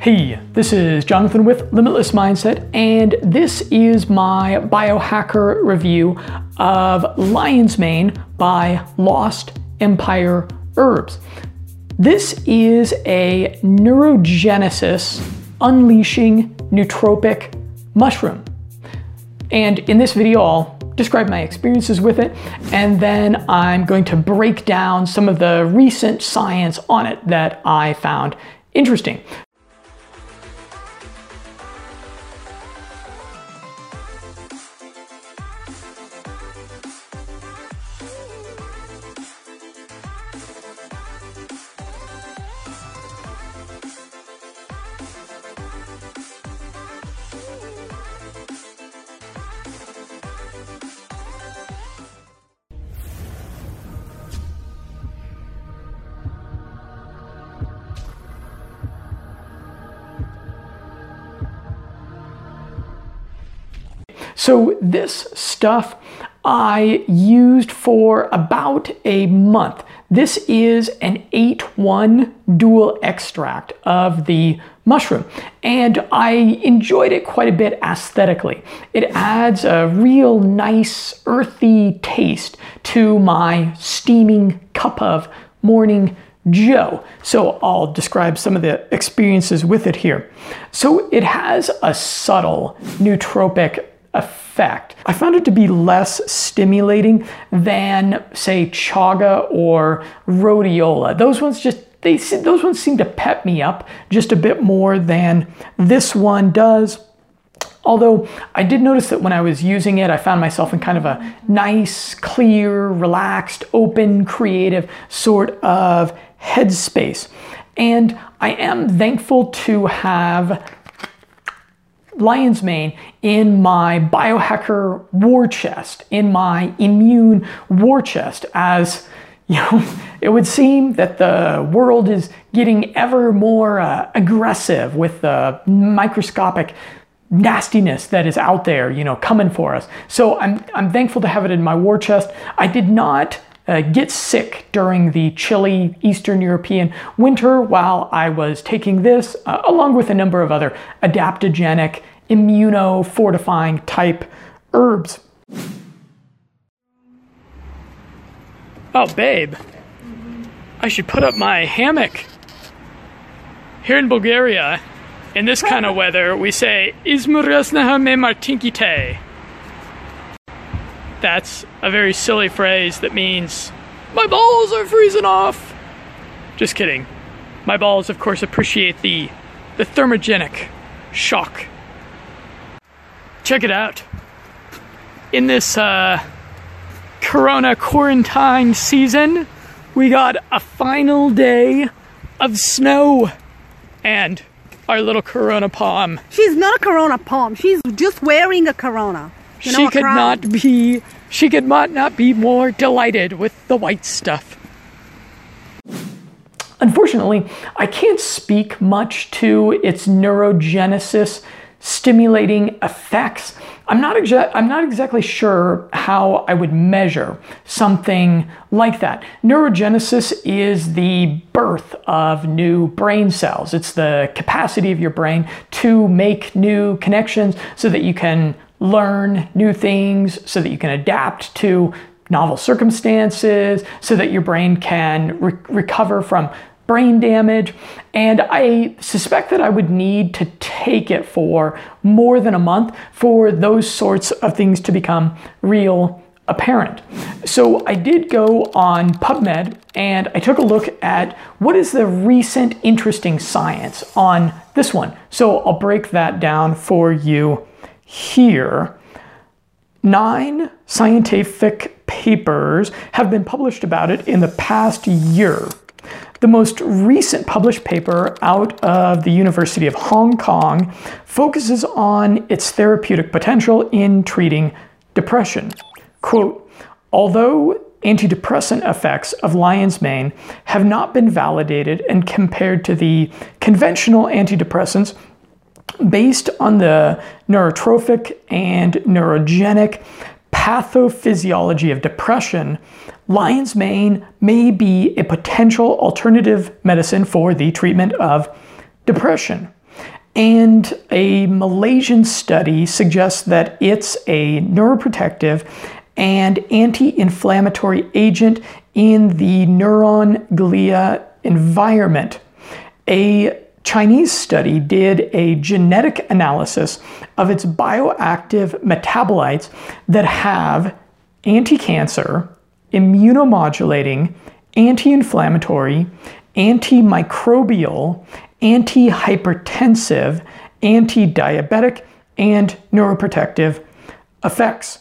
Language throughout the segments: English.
Hey, this is Jonathan with Limitless Mindset, and this is my biohacker review of Lion's Mane by Lost Empire Herbs. This is a neurogenesis unleashing nootropic mushroom. And in this video, I'll describe my experiences with it, and then I'm going to break down some of the recent science on it that I found interesting. So this stuff I used for about a month. This is an 8-1 dual extract of the mushroom and I enjoyed it quite a bit aesthetically. It adds a real nice earthy taste to my steaming cup of morning Joe. So I'll describe some of the experiences with it here. So it has a subtle nootropic effect. I found it to be less stimulating than, say, chaga or rhodiola. Those ones just they those ones seem to pep me up just a bit more than this one does. Although I did notice that when I was using it, I found myself in kind of a nice, clear, relaxed, open, creative sort of headspace. And I am thankful to have lion's mane in my biohacker war chest, in my immune war chest, as you know, it would seem that the world is getting ever more uh, aggressive with the microscopic nastiness that is out there, you know, coming for us. So I'm, I'm thankful to have it in my war chest. I did not uh, get sick during the chilly Eastern European winter while I was taking this, uh, along with a number of other adaptogenic, immunofortifying type herbs. Oh, babe, I should put up my hammock. Here in Bulgaria, in this kind of weather, we say, Izmuresnaha me martinkite. That's a very silly phrase that means, my balls are freezing off. Just kidding. My balls, of course, appreciate the, the thermogenic shock. Check it out. In this uh, Corona quarantine season, we got a final day of snow and our little Corona palm. She's not a Corona palm. She's just wearing a Corona. You know, she could not be she could not not be more delighted with the white stuff. Unfortunately, I can't speak much to its neurogenesis stimulating effects. I'm not, exa- I'm not exactly sure how I would measure something like that. Neurogenesis is the birth of new brain cells. It's the capacity of your brain to make new connections so that you can learn new things, so that you can adapt to novel circumstances, so that your brain can re- recover from brain damage. And I suspect that I would need to take it for more than a month for those sorts of things to become real apparent. So I did go on PubMed and I took a look at what is the recent interesting science on this one. So I'll break that down for you here. Nine scientific papers have been published about it in the past year. The most recent published paper out of the University of Hong Kong focuses on its therapeutic potential in treating depression. Quote, although antidepressant effects of lion's mane have not been validated and compared to the conventional antidepressants based on the neurotrophic and neurogenic pathophysiology of depression, lion's mane may be a potential alternative medicine for the treatment of depression. And a Malaysian study suggests that it's a neuroprotective and anti inflammatory agent in the neuron glia environment. A Chinese study did a genetic analysis of its bioactive metabolites that have anti cancer, immunomodulating, anti inflammatory, antimicrobial, anti hypertensive, anti diabetic, and neuroprotective effects.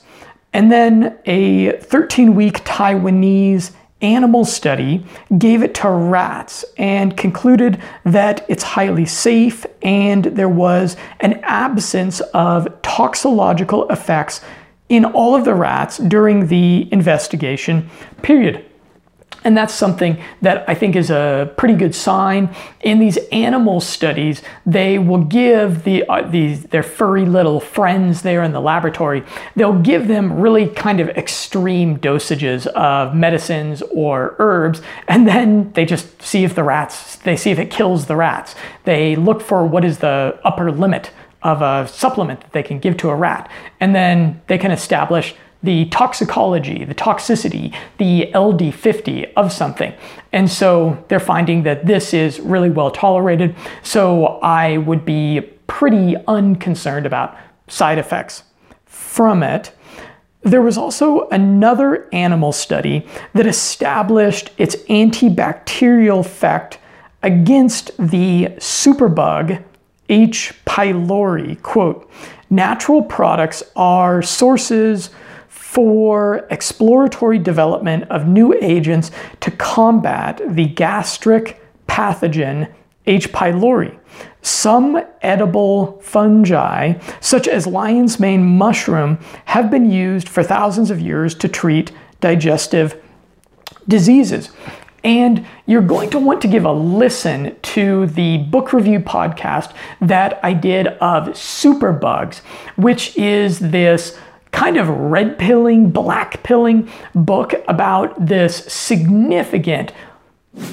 And then a 13 week Taiwanese animal study gave it to rats and concluded that it's highly safe and there was an absence of toxological effects in all of the rats during the investigation period. And that's something that I think is a pretty good sign. In these animal studies, they will give the, uh, these, their furry little friends there in the laboratory, they'll give them really kind of extreme dosages of medicines or herbs, and then they just see if the rats, they see if it kills the rats. They look for what is the upper limit of a supplement that they can give to a rat, and then they can establish the toxicology, the toxicity, the LD50 of something. And so they're finding that this is really well tolerated. So I would be pretty unconcerned about side effects from it. There was also another animal study that established its antibacterial effect against the superbug H. pylori. Quote, natural products are sources for exploratory development of new agents to combat the gastric pathogen H. pylori. Some edible fungi, such as lion's mane mushroom, have been used for thousands of years to treat digestive diseases. And you're going to want to give a listen to the book review podcast that I did of Superbugs, which is this kind of red pilling, black pilling book about this significant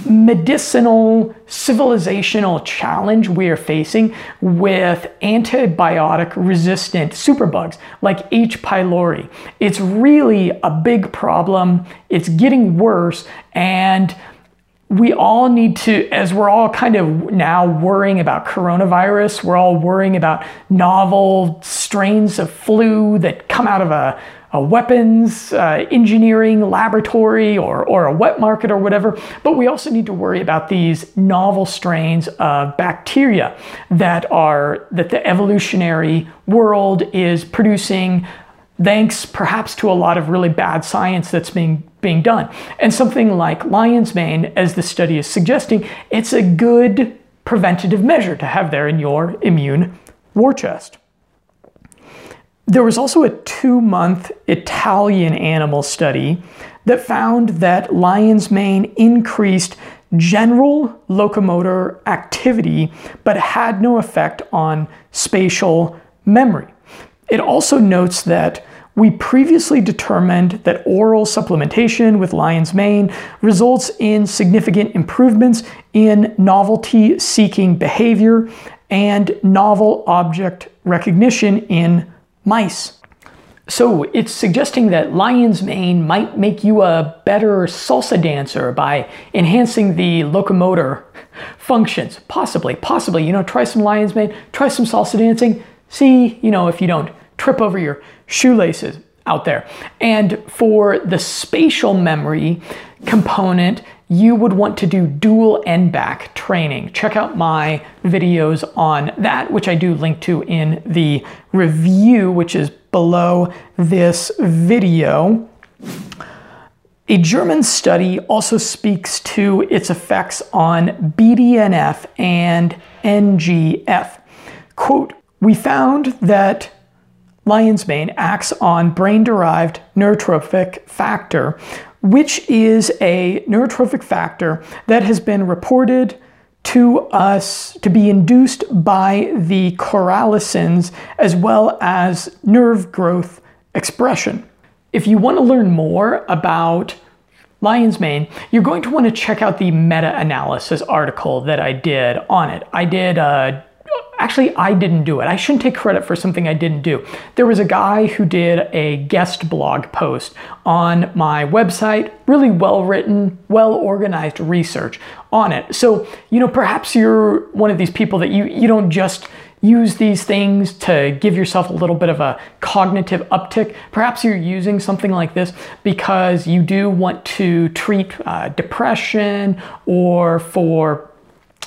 medicinal civilizational challenge we are facing with antibiotic resistant superbugs like H. pylori. It's really a big problem. It's getting worse and we all need to, as we're all kind of now worrying about coronavirus, we're all worrying about novel strains of flu that come out of a, a weapons uh, engineering laboratory or, or a wet market or whatever. But we also need to worry about these novel strains of bacteria that are, that the evolutionary world is producing thanks perhaps to a lot of really bad science that's being being done. And something like lion's mane, as the study is suggesting, it's a good preventative measure to have there in your immune war chest. There was also a two month Italian animal study that found that lion's mane increased general locomotor activity but had no effect on spatial memory. It also notes that we previously determined that oral supplementation with lion's mane results in significant improvements in novelty seeking behavior and novel object recognition in mice. So it's suggesting that lion's mane might make you a better salsa dancer by enhancing the locomotor functions. Possibly, possibly. You know, try some lion's mane, try some salsa dancing, see, you know, if you don't trip over your shoelaces out there. And for the spatial memory component, you would want to do dual n-back training. Check out my videos on that, which I do link to in the review, which is below this video. A German study also speaks to its effects on BDNF and NGF. Quote, we found that lion's mane acts on brain derived neurotrophic factor, which is a neurotrophic factor that has been reported to us to be induced by the corallocins as well as nerve growth expression. If you want to learn more about lion's mane, you're going to want to check out the meta analysis article that I did on it. I did a actually, I didn't do it. I shouldn't take credit for something I didn't do. There was a guy who did a guest blog post on my website, really well written, well organized research on it. So, you know, perhaps you're one of these people that you, you don't just use these things to give yourself a little bit of a cognitive uptick. Perhaps you're using something like this because you do want to treat uh, depression or for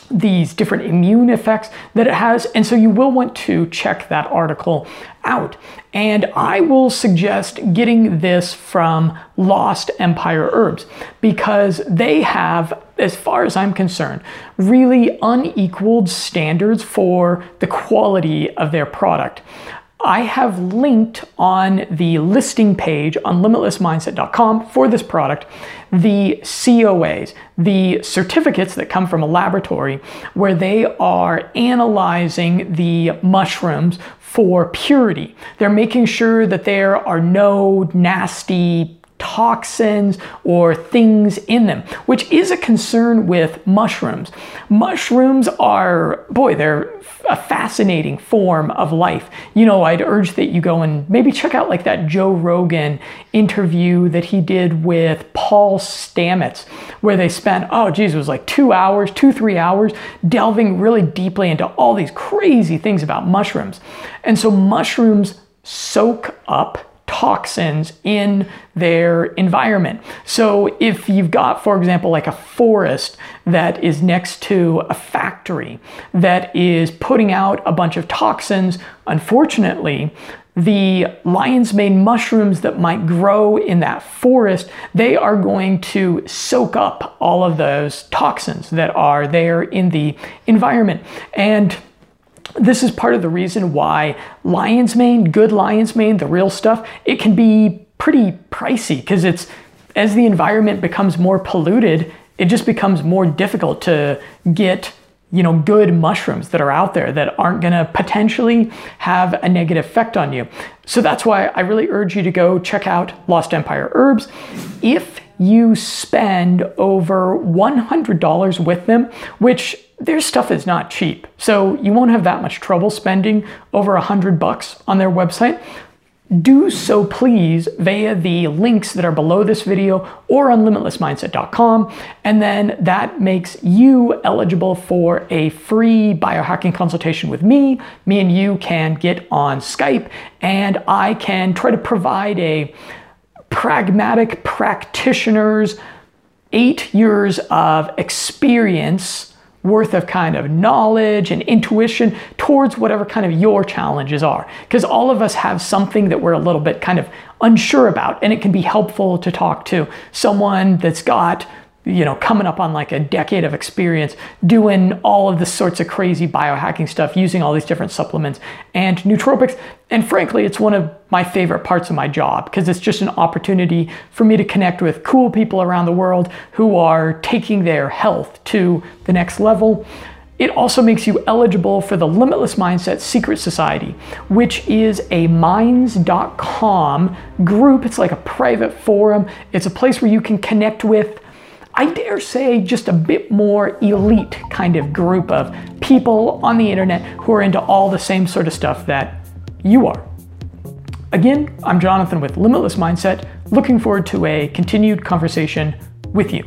these different immune effects that it has. And so you will want to check that article out. And I will suggest getting this from Lost Empire Herbs because they have, as far as I'm concerned, really unequaled standards for the quality of their product. I have linked on the listing page on limitlessmindset.com for this product the COAs, the certificates that come from a laboratory where they are analyzing the mushrooms for purity. They're making sure that there are no nasty toxins or things in them, which is a concern with mushrooms. Mushrooms are, boy, they're a fascinating form of life. You know, I'd urge that you go and maybe check out like that Joe Rogan interview that he did with Paul Stamets, where they spent, oh, geez, it was like two hours, two, three hours, delving really deeply into all these crazy things about mushrooms. And so mushrooms soak up toxins in their environment. So if you've got, for example, like a forest that is next to a factory that is putting out a bunch of toxins, unfortunately, the lion's mane mushrooms that might grow in that forest, they are going to soak up all of those toxins that are there in the environment. And this is part of the reason why lion's mane, good lion's mane, the real stuff, it can be pretty pricey because it's as the environment becomes more polluted, it just becomes more difficult to get you know good mushrooms that are out there that aren't going to potentially have a negative effect on you. So that's why I really urge you to go check out Lost Empire Herbs. If you spend over $100 with them, which their stuff is not cheap. So you won't have that much trouble spending over a hundred bucks on their website. Do so please via the links that are below this video or on limitlessmindset.com. And then that makes you eligible for a free biohacking consultation with me. Me and you can get on Skype and I can try to provide a pragmatic practitioner's eight years of experience worth of kind of knowledge and intuition towards whatever kind of your challenges are. Because all of us have something that we're a little bit kind of unsure about, and it can be helpful to talk to someone that's got you know, coming up on like a decade of experience doing all of the sorts of crazy biohacking stuff, using all these different supplements and nootropics. And frankly, it's one of my favorite parts of my job because it's just an opportunity for me to connect with cool people around the world who are taking their health to the next level. It also makes you eligible for the Limitless Mindset Secret Society, which is a minds.com group. It's like a private forum. It's a place where you can connect with I dare say, just a bit more elite kind of group of people on the internet who are into all the same sort of stuff that you are. Again, I'm Jonathan with Limitless Mindset, looking forward to a continued conversation with you.